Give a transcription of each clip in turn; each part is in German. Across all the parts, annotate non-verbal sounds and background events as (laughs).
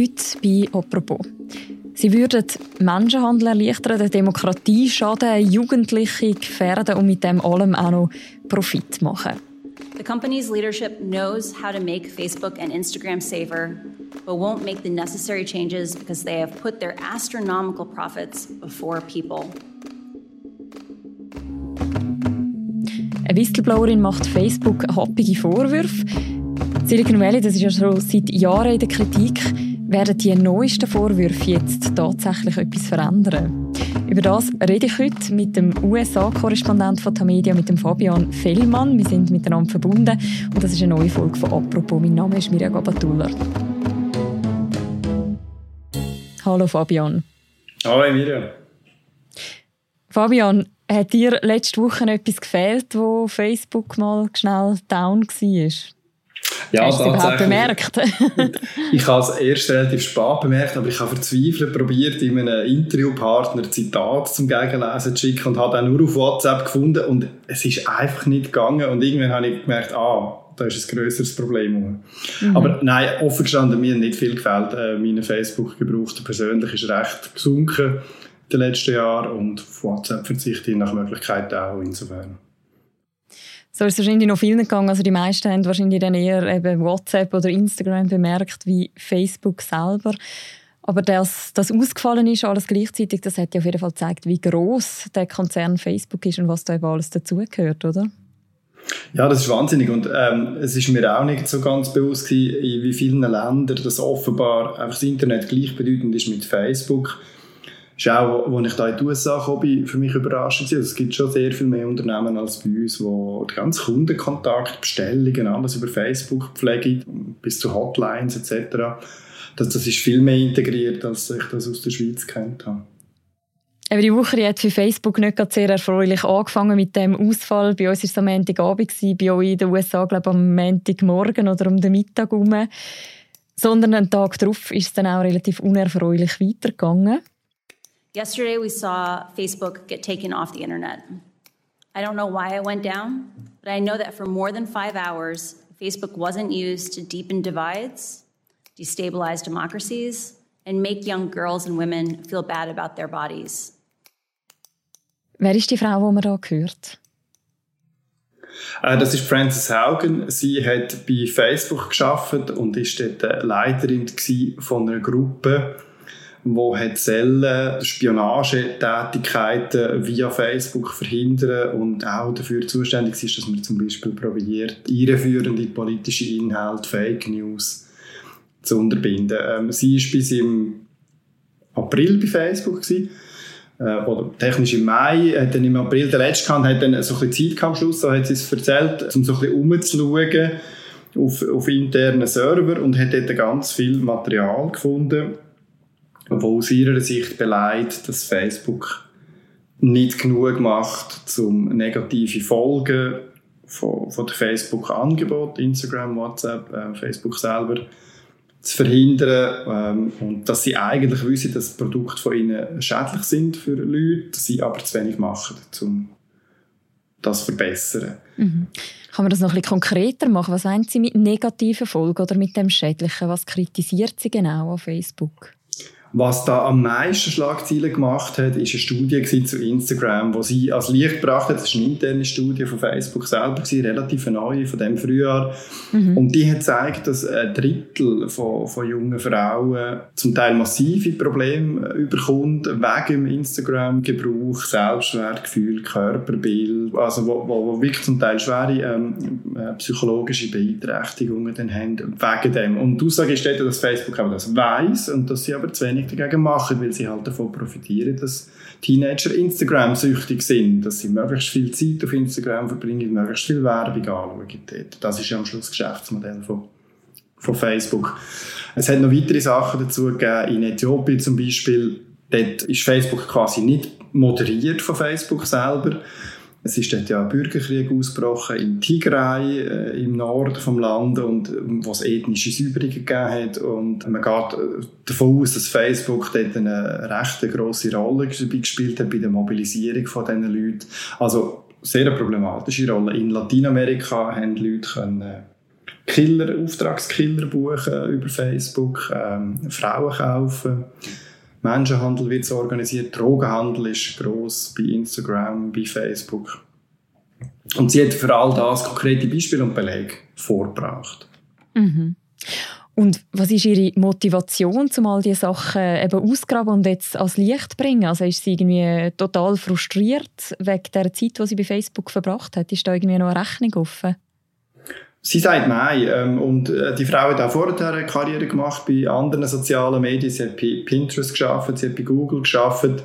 Heute bei «Apropos». Sie würden Menschenhandel erleichtern, der Demokratie schaden, Jugendliche gefährden und mit dem allem auch noch Profit machen. The company's leadership knows how to make Facebook and Instagram safer, but won't make the necessary changes because they have put their astronomical profits before people. Eine Whistleblowerin macht Facebook happige Vorwürfe. Silicon Valley, das ist ja schon seit Jahren in der Kritik. Werden die neuesten Vorwürfe jetzt tatsächlich etwas verändern? Über das rede ich heute mit dem USA-Korrespondent von Tamedia, mit dem Fabian Fellmann. Wir sind miteinander verbunden und das ist eine neue Folge von «Apropos». Mein Name ist Mirja Gabatuller. Hallo Fabian. Hallo Mirja. Fabian, hat dir letzte Woche etwas gefehlt, wo Facebook mal schnell down war? Ja, Hast du es überhaupt bemerkt? (laughs) ich habe es erst relativ spät bemerkt, aber ich habe verzweifelt probiert, in einem Interviewpartner Zitat zum Gegenlesen zu schicken und habe dann nur auf WhatsApp gefunden und es ist einfach nicht gegangen und irgendwann habe ich gemerkt, ah, da ist ein grösseres Problem. Mhm. Aber nein, offen gestanden, mir hat nicht viel gefällt. Äh, mein Facebook-Gebrauch persönlich ist recht gesunken in den letzten Jahren und auf WhatsApp verzichte ich nach Möglichkeit auch insofern. So ist es wahrscheinlich noch vielen gegangen. Also die meisten haben wahrscheinlich dann eher eben WhatsApp oder Instagram bemerkt wie Facebook selber. Aber dass das ausgefallen ist, alles gleichzeitig, das hat ja auf jeden Fall gezeigt, wie groß der Konzern Facebook ist und was da eben alles dazugehört, oder? Ja, das ist wahnsinnig und ähm, es ist mir auch nicht so ganz bewusst gewesen, in wie vielen Ländern das offenbar einfach das Internet gleichbedeutend ist mit Facebook ist auch, als ich da in die USA kam, für mich überraschend. Also es gibt schon sehr viel mehr Unternehmen als bei uns, wo der ganze Kundenkontakt, Bestellungen, alles über Facebook pflegen, bis zu Hotlines etc. Das, das ist viel mehr integriert, als ich das aus der Schweiz kennt habe. Aber die Woche hat für Facebook nicht gerade sehr erfreulich angefangen mit dem Ausfall. Bei uns war es am Montagabend, bei euch in den USA glaube ich, am Montagmorgen oder um den Mittag herum. Sondern einen Tag darauf ist es dann auch relativ unerfreulich weitergegangen. Yesterday, we saw Facebook get taken off the internet. I don't know why it went down, but I know that for more than five hours, Facebook wasn't used to deepen divides, destabilize democracies, and make young girls and women feel bad about their bodies. Wer ist die Frau, die man da hört? Äh, das ist Frances Haugen. Sie hat bei Facebook geschafft und ist dort Leiterin von einer Gruppe, wo hat Zellen Spionagetätigkeiten via Facebook verhindern und auch dafür zuständig ist, dass man zum Beispiel probiert, irreführende politische Inhalte, Fake News zu unterbinden. Ähm, sie ist bis im April bei Facebook gewesen, äh, oder technisch im Mai, hat dann im April der letzte gehabt, hat dann so ein Zeit am Schluss, so hat sie es erzählt, um so ein bisschen auf, auf internen Server und hat dort ganz viel Material gefunden, wo aus ihrer Sicht beleidigt, dass Facebook nicht genug macht, um negative Folgen von, von Facebook-Angebot, Instagram, WhatsApp, äh, Facebook selber, zu verhindern ähm, und dass sie eigentlich wissen, dass Produkte von ihnen schädlich sind für Leute, sie aber zu wenig machen, um das zu verbessern. Mhm. Kann man das noch ein bisschen konkreter machen? Was meint Sie mit negativen Folgen oder mit dem Schädlichen? Was kritisiert Sie genau auf Facebook? Was da am meisten Schlagzeilen gemacht hat, ist eine Studie zu Instagram, wo sie als Licht gebracht hat. Das ist eine interne Studie von Facebook selber, gewesen, relativ neu, von dem Frühjahr. Mhm. Und die hat gezeigt, dass ein Drittel von, von jungen Frauen zum Teil massive Probleme überkommt wegen dem Instagram-Gebrauch, Selbstwertgefühl, Körperbild, also wo, wo, wo wirklich zum Teil schwere ähm, äh, psychologische Beeinträchtigungen dann haben wegen dem. Und die Aussage ist dass Facebook aber das weiß und dass sie aber zu wenig wenig dagegen machen, weil sie halt davon profitieren, dass Teenager Instagram-süchtig sind, dass sie möglichst viel Zeit auf Instagram verbringen, möglichst viel Werbung anschauen. Das ist ja am Schluss das Geschäftsmodell von, von Facebook. Es hat noch weitere Sachen dazu gegeben. In Äthiopien zum Beispiel, dort ist Facebook quasi nicht moderiert von Facebook selber. Es ist dort ja ein Bürgerkrieg ausgebrochen in Tigray, äh, im Norden des Landes, und, ähm, wo es ethnische Säuberungen gegeben hat. Und man geht äh, davon aus, dass Facebook dort eine recht grosse Rolle gespielt hat bei der Mobilisierung von diesen Leuten. Also sehr problematische Rolle. In Lateinamerika haben Leute können Killer, Auftragskiller buchen über Facebook, ähm, Frauen kaufen. Menschenhandel wird so organisiert, Drogenhandel ist groß bei Instagram, bei Facebook. Und sie hat für all das konkrete Beispiele und Belege vorgebracht. Mhm. Und was ist Ihre Motivation, um all diese Sachen eben ausgraben und jetzt ans Licht zu bringen? Also ist sie irgendwie total frustriert wegen der Zeit, die sie bei Facebook verbracht hat? Ist da irgendwie noch eine Rechnung offen? Sie sagt nein. Ähm, und äh, die Frau hat auch vorher eine Karriere gemacht bei anderen sozialen Medien. Sie hat bei Pinterest geschafft, sie hat bei Google geschafft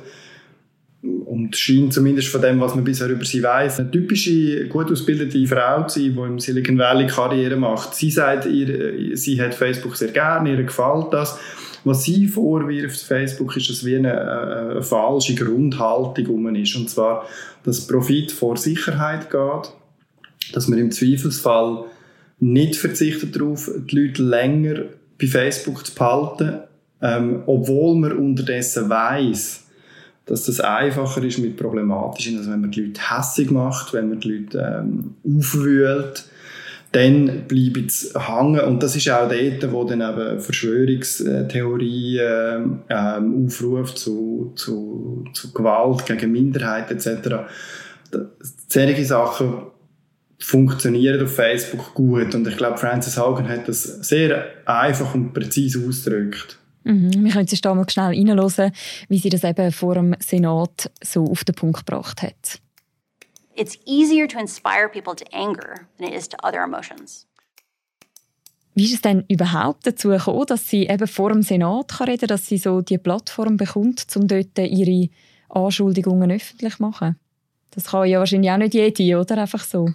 und scheint zumindest von dem, was man bisher über sie weiß, eine typische, gut ausgebildete Frau zu sein, die im Silicon Valley Karriere macht. Sie sagt, ihr, sie hat Facebook sehr gerne, ihr gefällt das. Was sie vorwirft Facebook ist, dass wie eine, eine falsche Grundhaltung um ist. Und zwar, dass Profit vor Sicherheit geht, dass man im Zweifelsfall nicht verzichtet darauf, die Leute länger bei Facebook zu behalten, ähm, obwohl man unterdessen weiß, dass das einfacher ist mit problematischen, also wenn man die Leute hässig macht, wenn man die Leute ähm, aufwühlt, dann bleiben sie hängen. Und das ist auch dort, wo dann eben Verschwörungstheorie ähm, ähm, aufruft zu, zu, zu Gewalt gegen Minderheiten etc. Solche Sachen funktionieren auf Facebook gut. Und ich glaube, Francis Hogan hat das sehr einfach und präzise ausgedrückt. Mhm. Wir können da mal schnell reinhören, wie sie das eben vor dem Senat so auf den Punkt gebracht hat. It's easier to inspire people to anger than it is to other emotions. Wie ist es denn überhaupt dazu gekommen, dass sie eben vor dem Senat reden kann, dass sie so die Plattform bekommt, um dort ihre Anschuldigungen öffentlich zu machen? Das kann ja wahrscheinlich auch nicht jede, oder? Einfach so.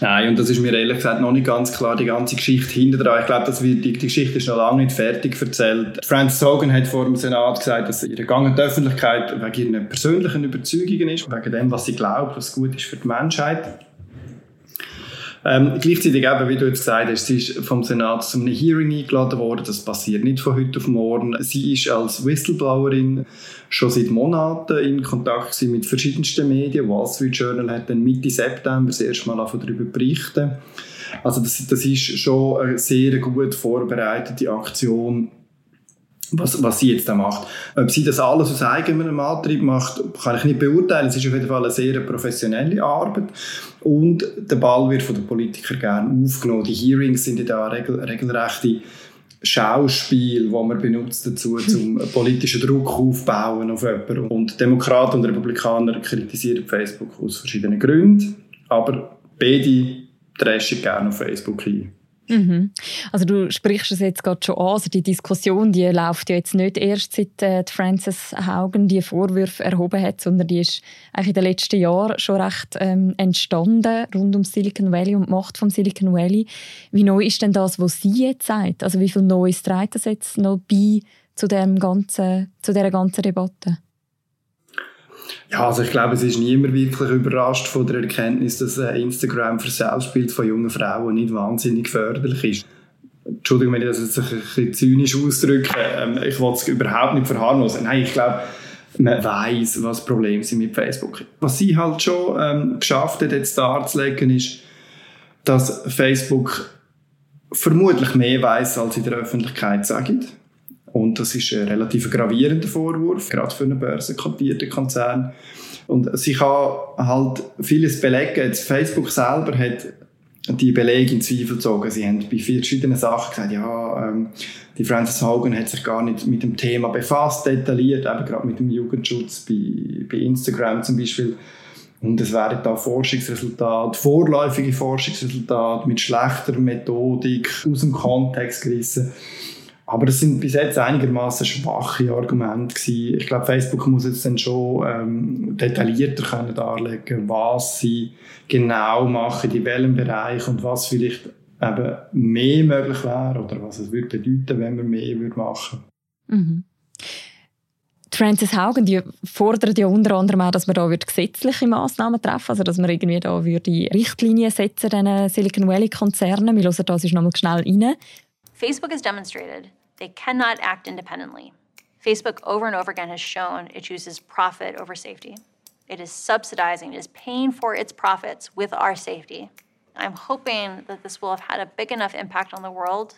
Nein, und das ist mir ehrlich gesagt noch nicht ganz klar, die ganze Geschichte hinter. Ich glaube, dass wir, die, die Geschichte ist noch lange nicht fertig erzählt. Francis Hogan hat vor dem Senat gesagt, dass ihre Gang die Öffentlichkeit wegen ihren persönlichen Überzeugungen ist, wegen dem, was sie glaubt, was gut ist für die Menschheit. Ähm, gleichzeitig eben, wie du jetzt gesagt hast, sie ist vom Senat zu einem Hearing eingeladen worden. Das passiert nicht von heute auf morgen. Sie ist als Whistleblowerin schon seit Monaten in Kontakt mit verschiedensten Medien. Wall Street Journal hat dann Mitte September das erste Mal darüber berichtet. Also das, das ist schon eine sehr gut vorbereitete Aktion was, was sie jetzt da macht. Ob sie das alles aus eigenem Antrieb macht, kann ich nicht beurteilen. Es ist auf jeden Fall eine sehr professionelle Arbeit. Und der Ball wird von den Politikern gerne aufgenommen. Die Hearings sind ja da regel, regelrechte Schauspiel, wo man benutzt dazu, (laughs) um politischen Druck aufbauen auf jemanden. Und Demokraten und Republikaner kritisieren Facebook aus verschiedenen Gründen, aber beide dreschen gerne auf Facebook ein. Mhm. Also du sprichst es jetzt gerade schon an, also die Diskussion, die läuft ja jetzt nicht erst seit äh, Frances Haugen die Vorwürfe erhoben hat, sondern die ist eigentlich in den letzten Jahren schon recht ähm, entstanden rund um Silicon Valley und die Macht vom Silicon Valley. Wie neu ist denn das, was sie jetzt sagt? Also wie viel Neues trägt das jetzt noch bei zu dem ganzen, zu dieser ganzen Debatte? Ja, also ich glaube, es ist niemand wirklich überrascht von der Erkenntnis, dass äh, Instagram für Selbstbild von jungen Frauen nicht wahnsinnig förderlich ist. Entschuldigung, wenn ich das jetzt ein bisschen zynisch ausdrücke. Ähm, ich will es überhaupt nicht verharmlosen. Nein, ich glaube, man weiß, was Probleme sind mit Facebook. Was sie halt schon ähm, geschafft hat, jetzt darzulegen, ist, dass Facebook vermutlich mehr weiß, als in der Öffentlichkeit sagt. Und das ist ein relativ gravierender Vorwurf, gerade für einen börsenkotierten Konzern. Und sie kann halt vieles belegen. Jetzt Facebook selber hat die Belege in Zweifel gezogen. Sie haben bei verschiedenen Sachen gesagt, ja, ähm, die Frances Hogan hat sich gar nicht mit dem Thema befasst, detailliert, eben gerade mit dem Jugendschutz bei, bei Instagram zum Beispiel. Und es wären da Forschungsresultate, vorläufige Forschungsresultate mit schlechter Methodik aus dem Kontext gerissen. Aber das sind bis jetzt einigermaßen schwache Argumente gewesen. Ich glaube, Facebook muss jetzt dann schon ähm, detaillierter können darlegen, was sie genau machen, in welchem Bereich und was vielleicht eben mehr möglich wäre oder was es würde bedeuten, wenn man mehr würde machen. Mhm. Frances Haugen, die fordert ja unter anderem auch, dass man da gesetzliche Massnahmen treffen, also dass man irgendwie da würde Richtlinien setzen, diesen Silicon Valley Konzernen. Wir hören das nochmal schnell rein. Facebook has demonstrated They cannot act independently. Facebook over and over again has shown it chooses profit over safety. It is subsidizing, it is paying for its profits with our safety. I'm hoping that this will have had a big enough impact on the world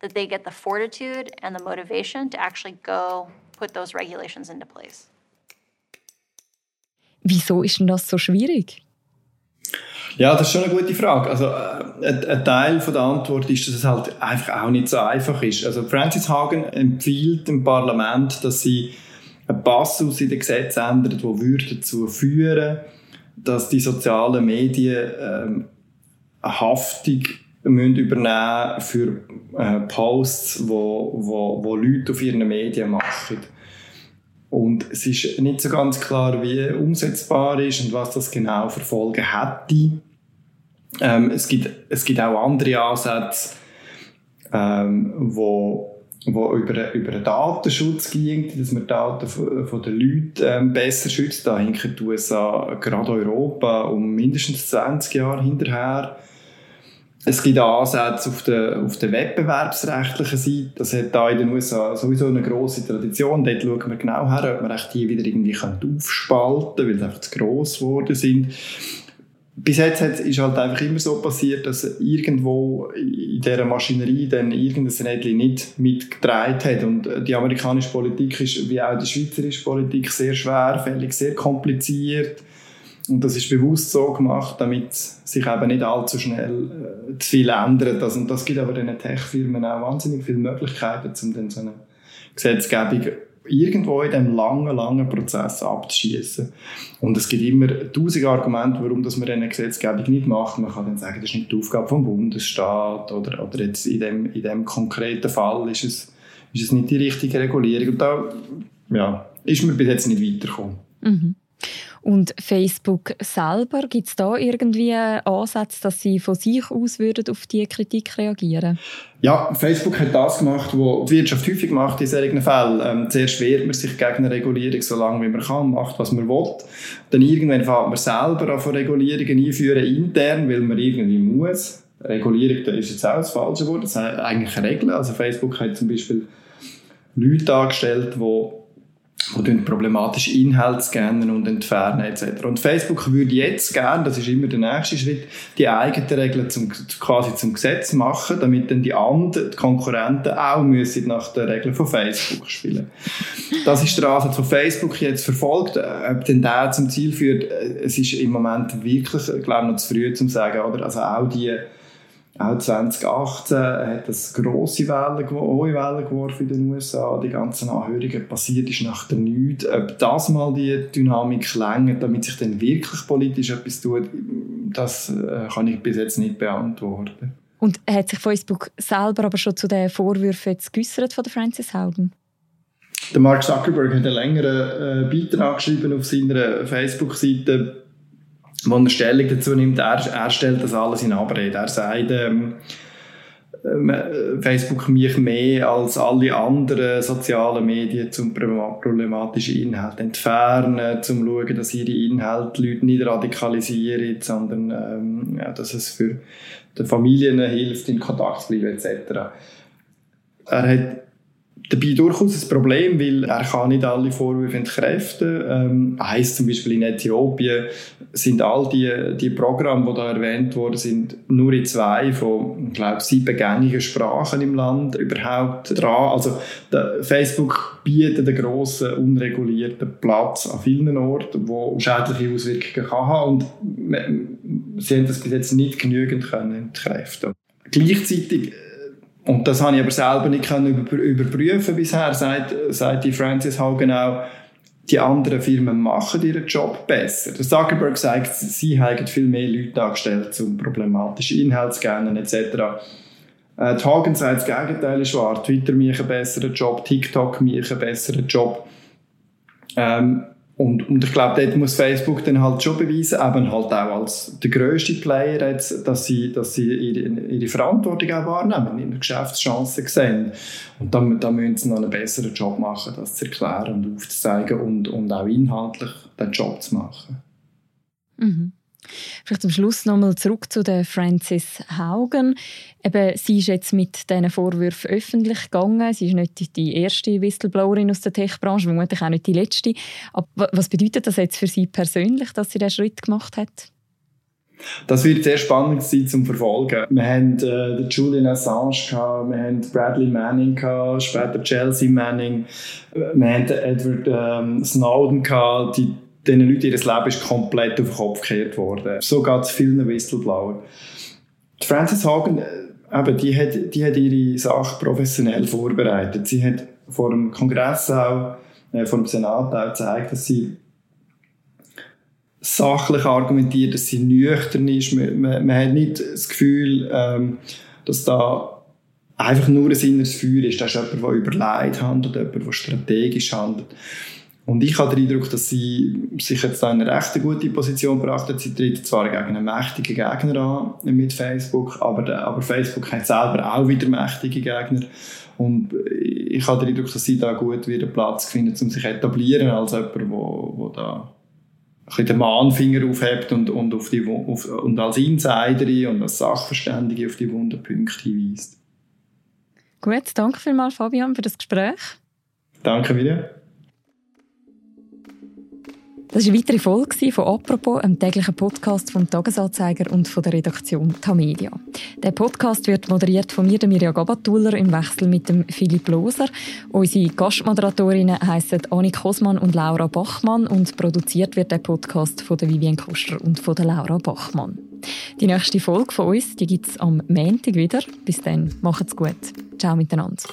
that they get the fortitude and the motivation to actually go put those regulations into place. Wieso ist denn das so schwierig? Ja, das ist schon eine gute Frage. Also, äh, ein, Teil von der Antwort ist, dass es halt einfach auch nicht so einfach ist. Also, Francis Hagen empfiehlt dem Parlament, dass sie einen Passus in den Gesetzen ändern, der dazu führen dass die sozialen Medien ähm, eine Haftung müssen übernehmen für äh, Posts, wo, wo, wo Leute auf ihren Medien machen. Und es ist nicht so ganz klar, wie umsetzbar ist und was das genau für Folgen hätte. Ähm, es, gibt, es gibt auch andere Ansätze, ähm, wo, wo über, über den Datenschutz ging, dass man Daten von, von den Leuten ähm, besser schützt. Da hinken die USA, gerade Europa, um mindestens 20 Jahre hinterher. Es gibt Ansätze auf der, auf der wettbewerbsrechtlichen Seite. Das hat da in den USA sowieso eine grosse Tradition. Dort schauen wir genau her, ob man die wieder irgendwie aufspalten kann, weil sie einfach zu gross geworden sind. Bis jetzt ist halt einfach immer so passiert, dass irgendwo in dieser Maschinerie dann irgendein Rädchen nicht mitgetragen hat. Und die amerikanische Politik ist, wie auch die schweizerische Politik, sehr schwerfällig, sehr kompliziert und das ist bewusst so gemacht, damit sich eben nicht allzu schnell äh, zu viel ändert. Also, und das gibt aber den Tech-Firmen auch wahnsinnig viele Möglichkeiten, um dann so eine Gesetzgebung irgendwo in diesem langen, langen Prozess abzuschießen. Und es gibt immer tausend Argumente, warum dass man eine Gesetzgebung nicht macht. Man kann dann sagen, das ist nicht die Aufgabe vom Bundesstaat oder, oder jetzt in dem, in dem konkreten Fall ist es, ist es nicht die richtige Regulierung. Und da ja, ist man bis jetzt nicht weitergekommen. Mhm. Und Facebook selber, gibt es da irgendwie Ansätze, dass sie von sich aus würden auf diese Kritik reagieren Ja, Facebook hat das gemacht, was die Wirtschaft häufig macht in solchen Fällen. Ähm, zuerst wehrt man sich gegen eine Regulierung so lange wie man kann, macht, was man will. Dann irgendwann fängt man selber an von Regulierungen einführen, intern, weil man irgendwie muss. Regulierung, das ist jetzt auch das falsche Wort, das sind eigentlich Regeln. Also Facebook hat zum Beispiel Leute angestellt, die die problematische Inhalte scannen und entfernen etc. Und Facebook würde jetzt gerne, das ist immer der nächste Schritt, die eigenen Regeln zum, quasi zum Gesetz machen, damit dann die anderen, die Konkurrenten auch müssen nach den Regeln von Facebook spielen. Das ist der Ansatz, den Facebook jetzt verfolgt. Ob denn der zum Ziel führt, es ist im Moment wirklich, glaube ich, noch zu früh zu sagen, oder? Also auch die auch 2018 hat es grosse Wellen, hohe Wellen geworfen in den USA. Die ganzen Anhörungen passiert ist nach der nichts. Ob das mal die Dynamik längert, damit sich dann wirklich politisch etwas tut, das äh, kann ich bis jetzt nicht beantworten. Und hat sich Facebook selber aber schon zu den Vorwürfen jetzt geäußert von der Francis Haugen? Der Mark Zuckerberg hat einen längeren äh, Beitrag geschrieben auf seiner Facebook-Seite wo er Stellung dazu nimmt, er, er stellt das alles in Abrede. Er sagt, ähm, äh, Facebook mich mehr als alle anderen sozialen Medien zum problematischen Inhalt entfernen, zum zu schauen, dass ihre Inhalte Leute nicht radikalisieren, sondern ähm, ja, dass es für die Familien hilft, in Kontakt zu bleiben etc. Er hat dabei durchaus ein Problem, weil er kann nicht alle Vorwürfe entkräften. Ähm, heisst zum Beispiel in Äthiopien sind all die, die Programme, die da erwähnt worden sind, nur in zwei von, ich glaube, sieben gängigen Sprachen im Land überhaupt dran. Also Facebook bietet einen grossen, unregulierten Platz an vielen Orten, wo schädliche Auswirkungen kann haben und sie haben das bis jetzt nicht genügend können entkräften. Gleichzeitig und das habe ich aber selber nicht können überprüfen bisher, sagt, sagt die Francis Hogan auch, die anderen Firmen machen ihren Job besser. Der Zuckerberg sagt, sie haben viel mehr Leute angestellt, um problematische Inhalte zu scannen etc. Äh, die Hagen sagt, das Gegenteil ist wahr. Twitter macht einen besseren Job, TikTok macht einen besseren Job. Ähm, und, und ich glaube, dort muss Facebook dann halt schon beweisen, eben halt auch als der grösste Player, jetzt, dass sie, dass sie ihre, ihre Verantwortung auch wahrnehmen, ihre Geschäftschancen sehen. Und dann, dann müssen sie noch einen besseren Job machen, das zu erklären und aufzuzeigen und, und auch inhaltlich den Job zu machen. Mhm. Vielleicht am Schluss nochmal zurück zu der Frances Haugen. Eben, sie ist jetzt mit diesen Vorwürfen öffentlich gegangen. Sie ist nicht die erste Whistleblowerin aus der Tech-Branche, vermutlich auch nicht die letzte. Aber was bedeutet das jetzt für Sie persönlich, dass sie diesen Schritt gemacht hat? Das wird sehr spannend sein zum Verfolgen. Wir haben äh, Julian Assange gehabt, wir haben Bradley Manning gehabt, später Chelsea Manning, wir haben Edward ähm, Snowden gehabt. Die, diesen Leuten, ihr Leben ist komplett auf den Kopf gekehrt worden. So geht es vielen Whistleblower. Die Frances Hagen, äh, eben, die, hat, die hat ihre Sache professionell vorbereitet. Sie hat vor dem Kongress auch, äh, vor dem Senat auch gezeigt, dass sie sachlich argumentiert, dass sie nüchtern ist. Man, man, man hat nicht das Gefühl, ähm, dass da einfach nur ein inneres Feuer ist. Das ist jemand, der überlegt handelt, jemand, der strategisch handelt. Und ich habe den Eindruck, dass sie sich jetzt da in eine recht gute Position gebracht hat. Sie tritt zwar gegen einen mächtigen Gegner an mit Facebook, aber, der, aber Facebook hat selber auch wieder mächtige Gegner. Und ich habe den Eindruck, dass sie da gut wieder Platz finden, um sich etablieren als jemand, der, der da ein den Mahnfinger aufhebt und, und, auf die, auf, und als Insiderin und als Sachverständige auf die wunden Punkte hinweist. Gut, danke vielmals, Fabian, für das Gespräch. Danke wieder. Das war eine weitere Folge von «Apropos», einem täglichen Podcast vom «Tagesanzeiger» und von der Redaktion Tamedia. Der Podcast wird moderiert von mir, Mirja Gabatuller, im Wechsel mit dem Philipp Loser. Unsere Gastmoderatorinnen heissen Annik Hosmann und Laura Bachmann und produziert wird der Podcast von der Vivian Koster und von der Laura Bachmann. Die nächste Folge von uns, die gibt's am Montag wieder. Bis dann, macht's gut. Ciao miteinander.